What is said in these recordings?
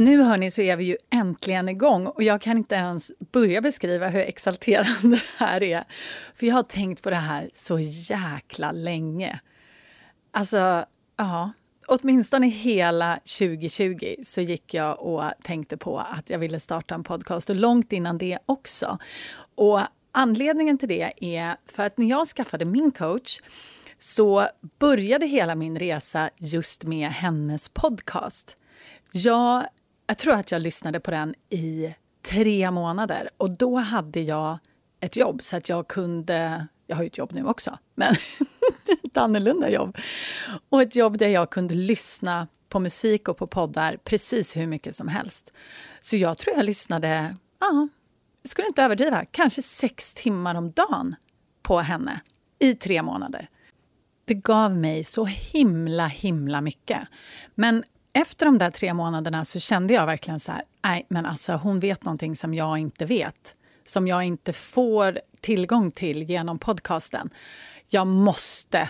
Nu hörni så är vi ju äntligen igång och jag kan inte ens börja beskriva hur exalterande det här är. För jag har tänkt på det här så jäkla länge. Alltså, ja, åtminstone hela 2020 så gick jag och tänkte på att jag ville starta en podcast och långt innan det också. Och anledningen till det är för att när jag skaffade min coach så började hela min resa just med hennes podcast. Jag jag tror att jag lyssnade på den i tre månader och då hade jag ett jobb så att jag kunde... Jag har ju ett jobb nu också, men ett annorlunda jobb. Och ett jobb där jag kunde lyssna på musik och på poddar precis hur mycket som helst. Så jag tror jag lyssnade, ja, jag skulle inte överdriva, kanske sex timmar om dagen på henne i tre månader. Det gav mig så himla, himla mycket. Men efter de där tre månaderna så kände jag verkligen så här, nej men alltså hon vet någonting som jag inte vet. Som jag inte får tillgång till genom podcasten. Jag måste,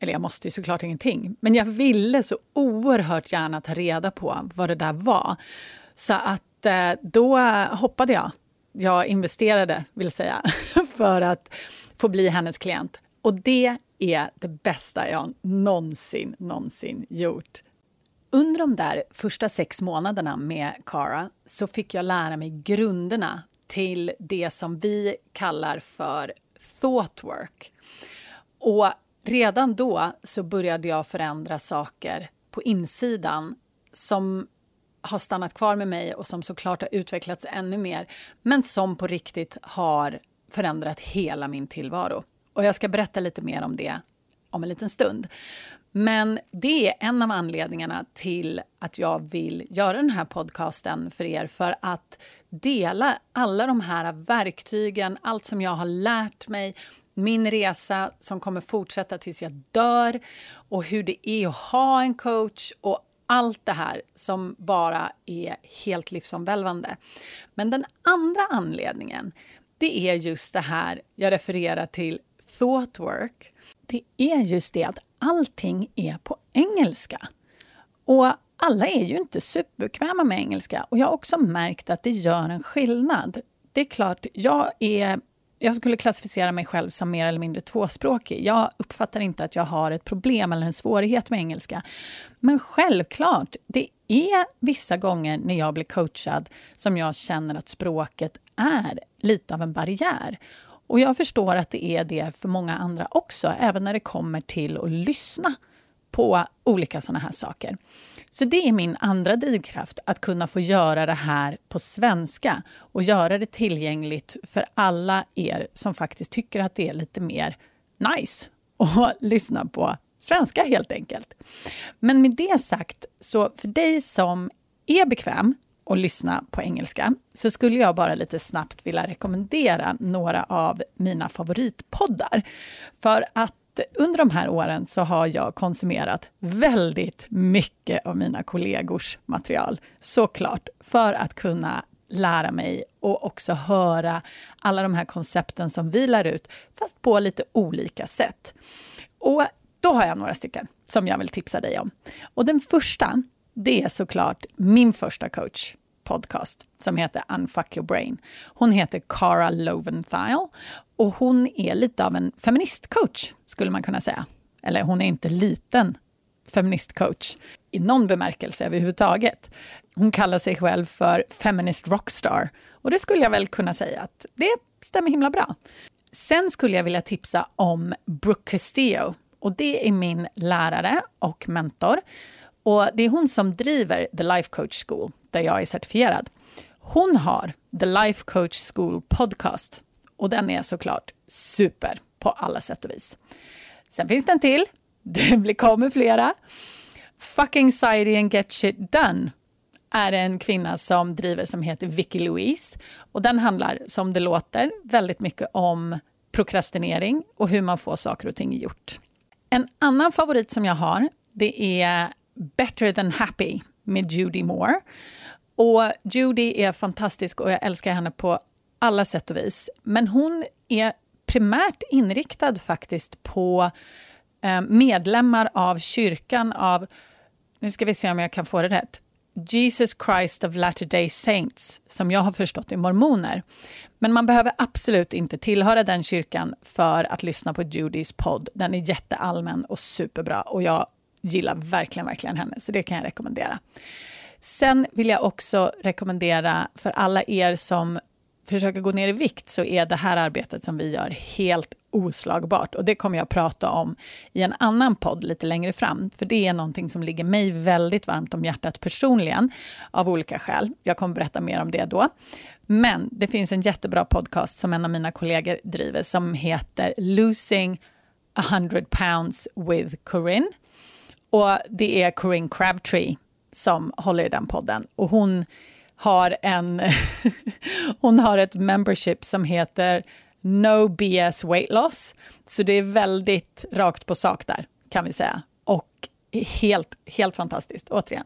eller jag måste ju såklart ingenting, men jag ville så oerhört gärna ta reda på vad det där var. Så att eh, då hoppade jag. Jag investerade, vill säga, för att få bli hennes klient. Och det är det bästa jag någonsin, någonsin gjort. Under de där första sex månaderna med Cara så fick jag lära mig grunderna till det som vi kallar för thought work. Och redan då så började jag förändra saker på insidan som har stannat kvar med mig och som såklart har utvecklats ännu mer men som på riktigt har förändrat hela min tillvaro. Och jag ska berätta lite mer om det om en liten stund. Men det är en av anledningarna till att jag vill göra den här podcasten för er. För att dela alla de här verktygen, allt som jag har lärt mig min resa som kommer fortsätta tills jag dör och hur det är att ha en coach och allt det här som bara är helt livsomvälvande. Men den andra anledningen, det är just det här jag refererar till thought work. Det är just det att allting är på engelska. Och alla är ju inte superbekväma med engelska och jag har också märkt att det gör en skillnad. Det är klart, jag är jag skulle klassificera mig själv som mer eller mindre tvåspråkig. Jag uppfattar inte att jag har ett problem eller en svårighet med engelska. Men självklart, det är vissa gånger när jag blir coachad som jag känner att språket är lite av en barriär. Och jag förstår att det är det för många andra också, även när det kommer till att lyssna på olika sådana här saker. Så det är min andra drivkraft, att kunna få göra det här på svenska och göra det tillgängligt för alla er som faktiskt tycker att det är lite mer nice att lyssna på svenska helt enkelt. Men med det sagt, så för dig som är bekväm och lyssna på engelska så skulle jag bara lite snabbt vilja rekommendera några av mina favoritpoddar. För att under de här åren så har jag konsumerat väldigt mycket av mina kollegors material, såklart, för att kunna lära mig och också höra alla de här koncepten som vi lär ut, fast på lite olika sätt. Och då har jag några stycken som jag vill tipsa dig om. Och den första, det är såklart min första coach podcast som heter Unfuck your brain. Hon heter Cara Loventhal och hon är lite av en feministcoach, skulle man kunna säga. Eller hon är inte liten feministcoach i någon bemärkelse överhuvudtaget. Hon kallar sig själv för feminist rockstar och det skulle jag väl kunna säga att det stämmer himla bra. Sen skulle jag vilja tipsa om Brooke Castillo och det är min lärare och mentor. Och Det är hon som driver The Life Coach School, där jag är certifierad. Hon har The Life Coach School Podcast och den är såklart super på alla sätt och vis. Sen finns det en till. Det blir kommer flera. Fucking Society and Get Shit Done. är en kvinna som driver som heter Vicky Louise. Och den handlar, som det låter, väldigt mycket om prokrastinering och hur man får saker och ting gjort. En annan favorit som jag har, det är Better than happy med Judy Moore. Och Judy är fantastisk och jag älskar henne på alla sätt och vis. Men hon är primärt inriktad faktiskt på eh, medlemmar av kyrkan av, nu ska vi se om jag kan få det rätt, Jesus Christ of Latter-day Saints, som jag har förstått är mormoner. Men man behöver absolut inte tillhöra den kyrkan för att lyssna på Judys podd. Den är jätteallmän och superbra och jag gillar verkligen, verkligen henne, så det kan jag rekommendera. Sen vill jag också rekommendera för alla er som försöker gå ner i vikt så är det här arbetet som vi gör helt oslagbart. Och det kommer jag prata om i en annan podd lite längre fram. För det är någonting som ligger mig väldigt varmt om hjärtat personligen, av olika skäl. Jag kommer berätta mer om det då. Men det finns en jättebra podcast som en av mina kollegor driver som heter Losing 100 pounds with Corinne. Och det är Corinne Crabtree som håller i den podden. Och hon har, en hon har ett membership som heter No BS Weight Loss. Så det är väldigt rakt på sak där, kan vi säga. Och helt, helt fantastiskt, återigen.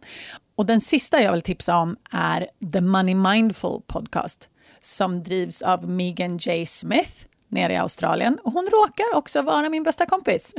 Och den sista jag vill tipsa om är The Money Mindful Podcast som drivs av Megan J. Smith nere i Australien. Och hon råkar också vara min bästa kompis.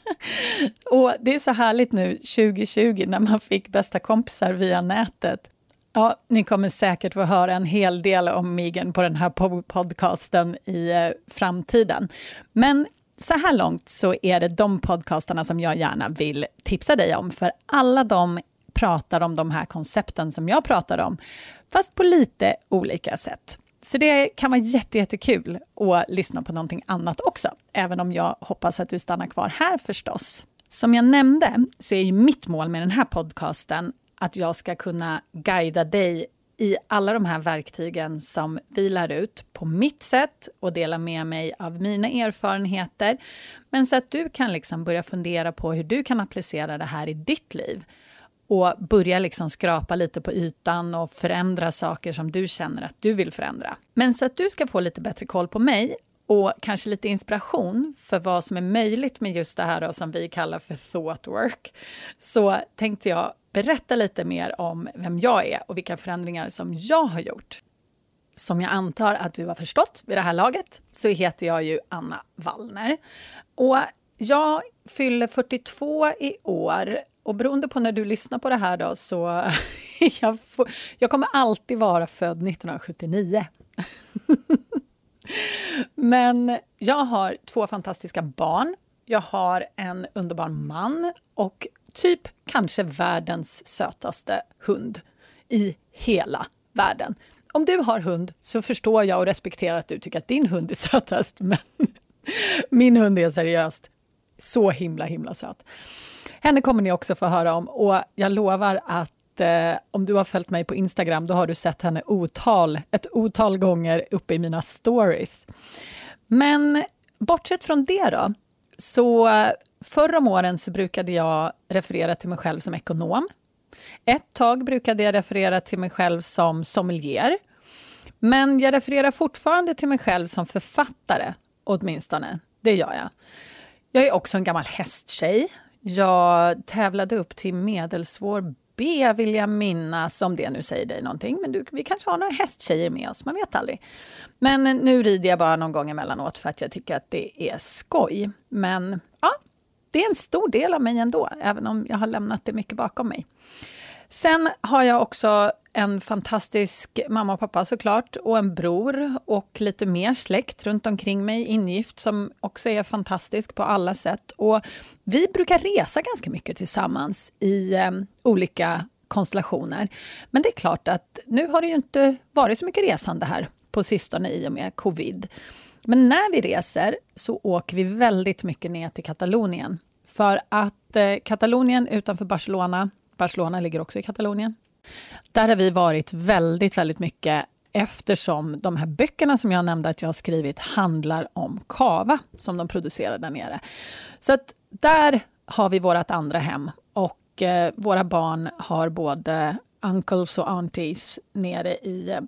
och det är så härligt nu 2020 när man fick bästa kompisar via nätet. Ja, ni kommer säkert få höra en hel del om Megan på den här podcasten i eh, framtiden. Men så här långt så är det de podcastarna som jag gärna vill tipsa dig om, för alla de pratar om de här koncepten som jag pratar om, fast på lite olika sätt. Så det kan vara jättekul att lyssna på någonting annat också, även om jag hoppas att du stannar kvar här förstås. Som jag nämnde så är ju mitt mål med den här podcasten att jag ska kunna guida dig i alla de här verktygen som vi lär ut på mitt sätt och dela med mig av mina erfarenheter. Men så att du kan liksom börja fundera på hur du kan applicera det här i ditt liv och börja liksom skrapa lite på ytan och förändra saker som du känner att du vill förändra. Men så att du ska få lite bättre koll på mig och kanske lite inspiration för vad som är möjligt med just det här då, som vi kallar för thought work, så tänkte jag berätta lite mer om vem jag är och vilka förändringar som jag har gjort. Som jag antar att du har förstått vid det här laget så heter jag ju Anna Wallner. Och jag fyller 42 i år och beroende på när du lyssnar på det här då så jag, får, jag kommer alltid vara född 1979. Men jag har två fantastiska barn. Jag har en underbar man och typ kanske världens sötaste hund i hela världen. Om du har hund så förstår jag och respekterar att du tycker att din hund är sötast, men min hund är seriöst så himla, himla söt. Henne kommer ni också få höra om och jag lovar att eh, om du har följt mig på Instagram, då har du sett henne otal, ett otal gånger uppe i mina stories. Men bortsett från det då, så förr om åren så brukade jag referera till mig själv som ekonom. Ett tag brukade jag referera till mig själv som sommelier. Men jag refererar fortfarande till mig själv som författare, åtminstone. Det gör jag. Jag är också en gammal hästtjej. Jag tävlade upp till medelsvår B, vill jag minnas, om det nu säger dig någonting. Men du, vi kanske har några hästtjejer med oss, man vet aldrig. Men nu rider jag bara någon gång emellanåt för att jag tycker att det är skoj. Men ja, det är en stor del av mig ändå, även om jag har lämnat det mycket bakom mig. Sen har jag också en fantastisk mamma och pappa såklart och en bror och lite mer släkt runt omkring mig, ingift, som också är fantastisk på alla sätt. Och vi brukar resa ganska mycket tillsammans i eh, olika konstellationer. Men det är klart att nu har det ju inte varit så mycket resande här på sistone i och med covid. Men när vi reser så åker vi väldigt mycket ner till Katalonien. För att eh, Katalonien utanför Barcelona, Barcelona ligger också i Katalonien, där har vi varit väldigt, väldigt mycket eftersom de här böckerna som jag nämnde att jag har skrivit handlar om kava som de producerar där nere. Så att där har vi vårt andra hem och eh, våra barn har både uncles och aunties nere i eh,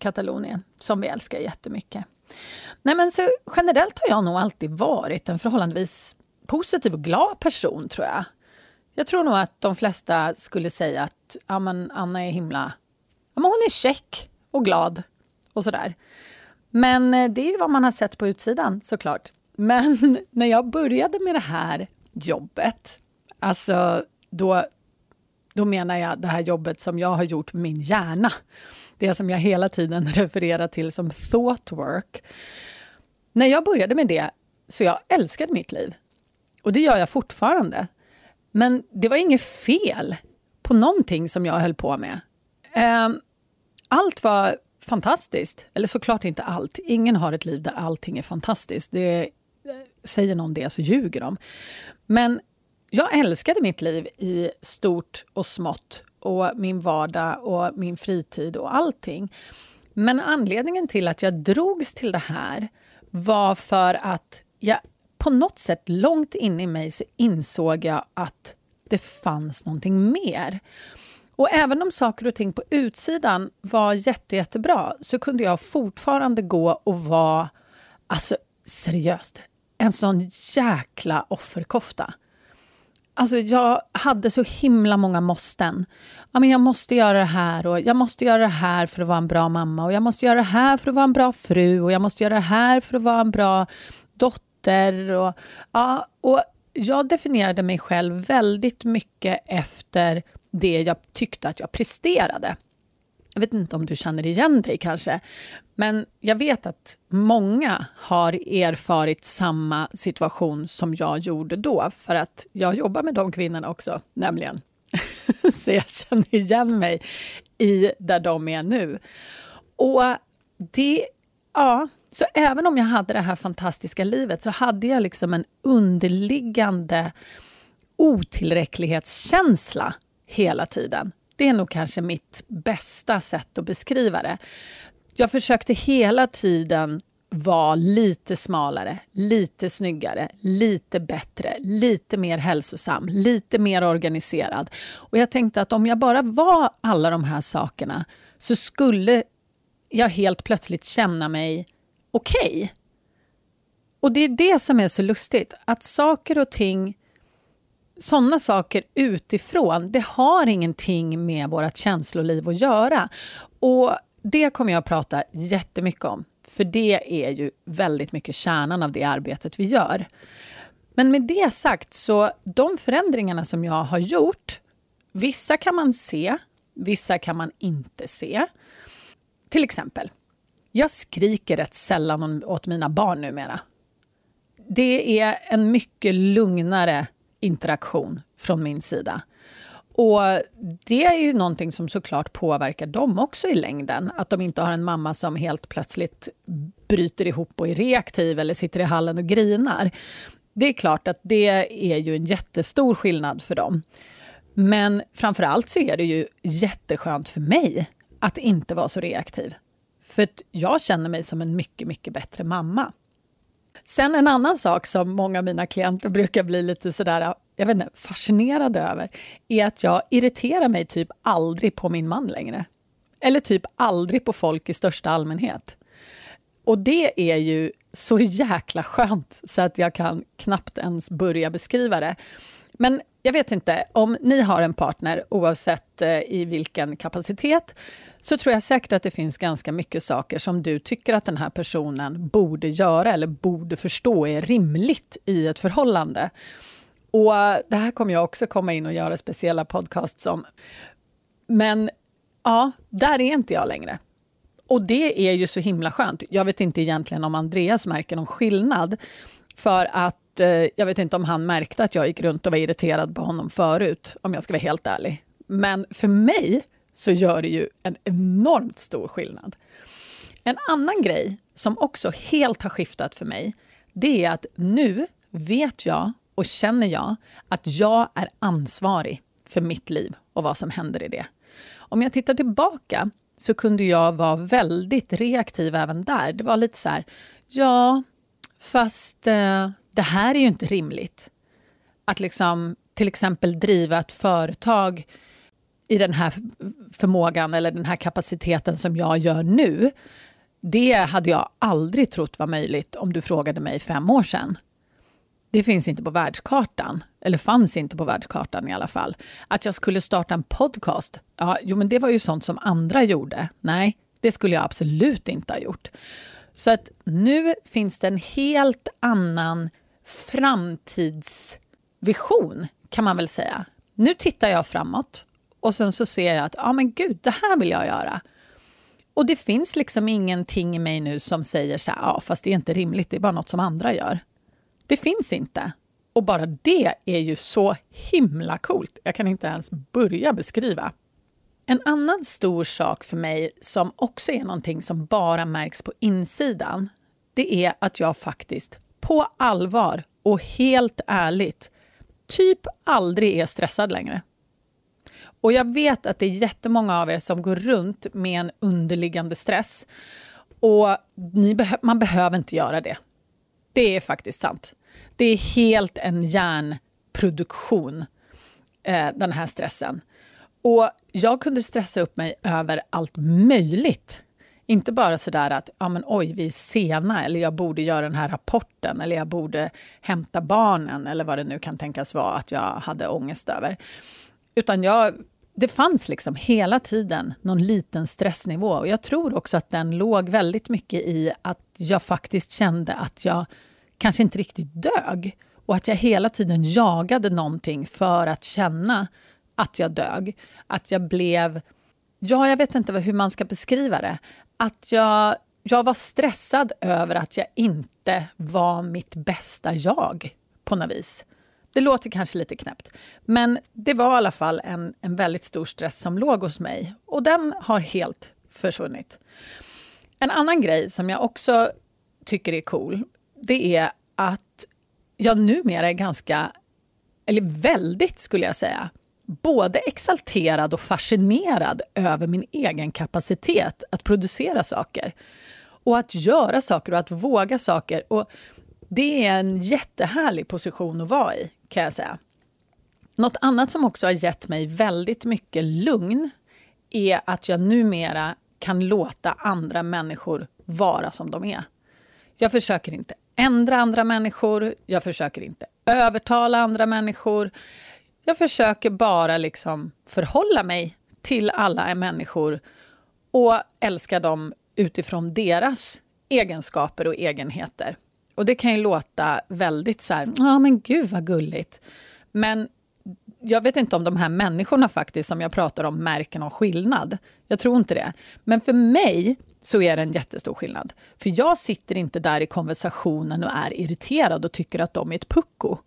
Katalonien som vi älskar jättemycket. Nej, men så generellt har jag nog alltid varit en förhållandevis positiv och glad person, tror jag. Jag tror nog att de flesta skulle säga att ja, men Anna är himla... Ja, men hon är check och glad och sådär. Men eh, det är ju vad man har sett på utsidan såklart. Men när jag började med det här jobbet, alltså då, då menar jag det här jobbet som jag har gjort med min hjärna. Det som jag hela tiden refererar till som thought work. När jag började med det så jag älskade mitt liv. Och det gör jag fortfarande. Men det var inget fel på någonting som jag höll på med. Ehm, allt var fantastiskt. Eller såklart inte allt. Ingen har ett liv där allting är fantastiskt. Det, eh, säger någon det så ljuger de. Men jag älskade mitt liv i stort och smått och min vardag och min fritid och allting. Men anledningen till att jag drogs till det här var för att jag på något sätt långt inne i mig så insåg jag att det fanns någonting mer. Och även om saker och ting på utsidan var jätte, jättebra så kunde jag fortfarande gå och vara, alltså seriöst, en sån jäkla offerkofta. Alltså jag hade så himla många måsten. Ja, men jag måste göra det här och jag måste göra det här för att vara en bra mamma och jag måste göra det här för att vara en bra fru och jag måste göra det här för att vara en bra dotter. Och, ja, och jag definierade mig själv väldigt mycket efter det jag tyckte att jag presterade. Jag vet inte om du känner igen dig kanske, men jag vet att många har erfarit samma situation som jag gjorde då, för att jag jobbar med de kvinnorna också, nämligen. Så jag känner igen mig i där de är nu. Och det, ja, så även om jag hade det här fantastiska livet så hade jag liksom en underliggande otillräcklighetskänsla hela tiden. Det är nog kanske mitt bästa sätt att beskriva det. Jag försökte hela tiden vara lite smalare, lite snyggare, lite bättre, lite mer hälsosam, lite mer organiserad. Och jag tänkte att om jag bara var alla de här sakerna så skulle jag helt plötsligt känna mig okej. Okay. Och det är det som är så lustigt, att saker och ting sådana saker utifrån, det har ingenting med vårt känsloliv att göra. Och det kommer jag att prata jättemycket om, för det är ju väldigt mycket kärnan av det arbetet vi gör. Men med det sagt, så de förändringarna som jag har gjort, vissa kan man se, vissa kan man inte se. Till exempel, jag skriker rätt sällan åt mina barn numera. Det är en mycket lugnare interaktion från min sida. Och Det är ju någonting som såklart påverkar dem också i längden. Att de inte har en mamma som helt plötsligt bryter ihop och är reaktiv eller sitter i hallen och grinar. Det är klart att det är ju en jättestor skillnad för dem. Men framför allt så är det ju jätteskönt för mig att inte vara så reaktiv. För jag känner mig som en mycket, mycket bättre mamma. Sen en annan sak som många av mina klienter brukar bli lite sådär, jag vet inte, fascinerade över, är att jag irriterar mig typ aldrig på min man längre. Eller typ aldrig på folk i största allmänhet. Och det är ju så jäkla skönt så att jag kan knappt ens börja beskriva det. Men jag vet inte, om ni har en partner, oavsett eh, i vilken kapacitet, så tror jag säkert att det finns ganska mycket saker som du tycker att den här personen borde göra eller borde förstå är rimligt i ett förhållande. Och eh, Det här kommer jag också komma in och göra speciella podcasts om. Men ja, där är inte jag längre. Och det är ju så himla skönt. Jag vet inte egentligen om Andreas märker någon skillnad. För att eh, jag vet inte om han märkte att jag gick runt och var irriterad på honom förut, om jag ska vara helt ärlig. Men för mig så gör det ju en enormt stor skillnad. En annan grej som också helt har skiftat för mig, det är att nu vet jag och känner jag att jag är ansvarig för mitt liv och vad som händer i det. Om jag tittar tillbaka så kunde jag vara väldigt reaktiv även där. Det var lite så här, ja, fast eh, det här är ju inte rimligt. Att liksom till exempel driva ett företag i den här förmågan eller den här kapaciteten som jag gör nu, det hade jag aldrig trott var möjligt om du frågade mig fem år sedan. Det finns inte på världskartan, eller fanns inte på världskartan i alla fall. Att jag skulle starta en podcast, ja, jo, men det var ju sånt som andra gjorde. Nej, det skulle jag absolut inte ha gjort. Så att nu finns det en helt annan framtidsvision, kan man väl säga. Nu tittar jag framåt och sen så ser jag att ja, men gud, det här vill jag göra. Och det finns liksom ingenting i mig nu som säger så här, ja, fast det är inte rimligt, det är bara något som andra gör. Det finns inte. Och bara det är ju så himla coolt. Jag kan inte ens börja beskriva. En annan stor sak för mig som också är någonting som bara märks på insidan, det är att jag faktiskt på allvar och helt ärligt typ aldrig är stressad längre. Och jag vet att det är jättemånga av er som går runt med en underliggande stress. Och beh man behöver inte göra det. Det är faktiskt sant. Det är helt en hjärnproduktion, eh, den här stressen. Och jag kunde stressa upp mig över allt möjligt. Inte bara sådär att ja, men, oj, vi är sena eller jag borde göra den här rapporten eller jag borde hämta barnen eller vad det nu kan tänkas vara att jag hade ångest över. Utan jag, det fanns liksom hela tiden någon liten stressnivå och jag tror också att den låg väldigt mycket i att jag faktiskt kände att jag kanske inte riktigt dög och att jag hela tiden jagade någonting för att känna att jag dög. Att jag blev... Ja, jag vet inte hur man ska beskriva det. Att jag, jag var stressad över att jag inte var mitt bästa jag på något vis. Det låter kanske lite knäppt, men det var i alla fall en, en väldigt stor stress som låg hos mig och den har helt försvunnit. En annan grej som jag också tycker är cool, det är att jag numera är ganska, eller väldigt skulle jag säga, både exalterad och fascinerad över min egen kapacitet att producera saker. Och att göra saker och att våga saker. Och det är en jättehärlig position att vara i, kan jag säga. Något annat som också har gett mig väldigt mycket lugn är att jag numera kan låta andra människor vara som de är. Jag försöker inte ändra andra människor, jag försöker inte övertala andra människor. Jag försöker bara liksom förhålla mig till alla människor och älska dem utifrån deras egenskaper och egenheter. Och det kan ju låta väldigt så här, ja men gud vad gulligt. Men jag vet inte om de här människorna faktiskt som jag pratar om märker någon skillnad. Jag tror inte det. Men för mig så är det en jättestor skillnad. För jag sitter inte där i konversationen och är irriterad och tycker att de är ett pucko.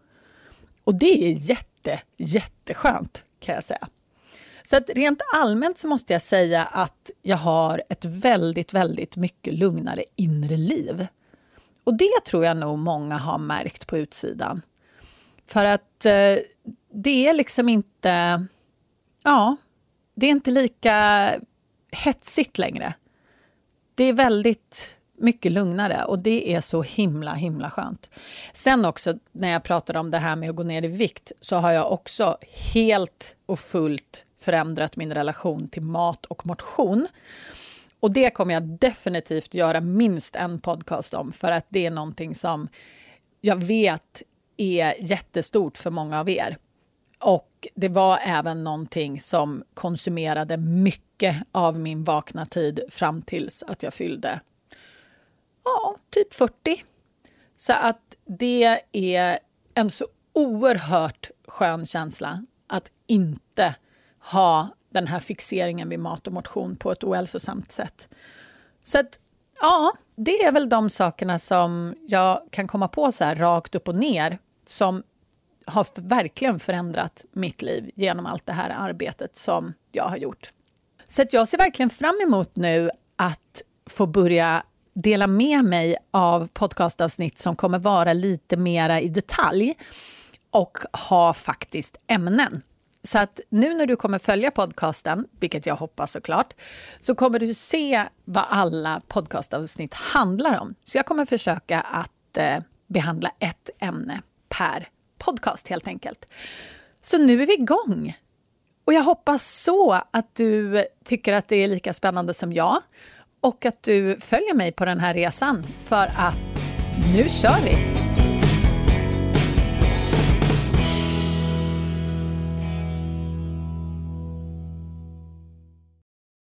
Och det är jätte, jätteskönt kan jag säga. Så att rent allmänt så måste jag säga att jag har ett väldigt, väldigt mycket lugnare inre liv. Och det tror jag nog många har märkt på utsidan. För att eh, det är liksom inte... Ja, det är inte lika hetsigt längre. Det är väldigt mycket lugnare och det är så himla, himla skönt. Sen också när jag pratade om det här med att gå ner i vikt så har jag också helt och fullt förändrat min relation till mat och motion. Och det kommer jag definitivt göra minst en podcast om för att det är någonting som jag vet är jättestort för många av er. Och det var även någonting som konsumerade mycket av min vakna tid fram tills att jag fyllde ja, typ 40. Så att det är en så oerhört skön känsla att inte ha den här fixeringen vid mat och motion på ett ohälsosamt sätt. Så att, ja, det är väl de sakerna som jag kan komma på så här rakt upp och ner som har verkligen förändrat mitt liv genom allt det här arbetet som jag har gjort. Så att jag ser verkligen fram emot nu att få börja dela med mig av podcastavsnitt som kommer vara lite mera i detalj och ha faktiskt ämnen. Så att nu när du kommer följa podcasten, vilket jag hoppas såklart, så kommer du se vad alla podcastavsnitt handlar om. Så jag kommer försöka att eh, behandla ett ämne per podcast helt enkelt. Så nu är vi igång! Och jag hoppas så att du tycker att det är lika spännande som jag och att du följer mig på den här resan för att nu kör vi!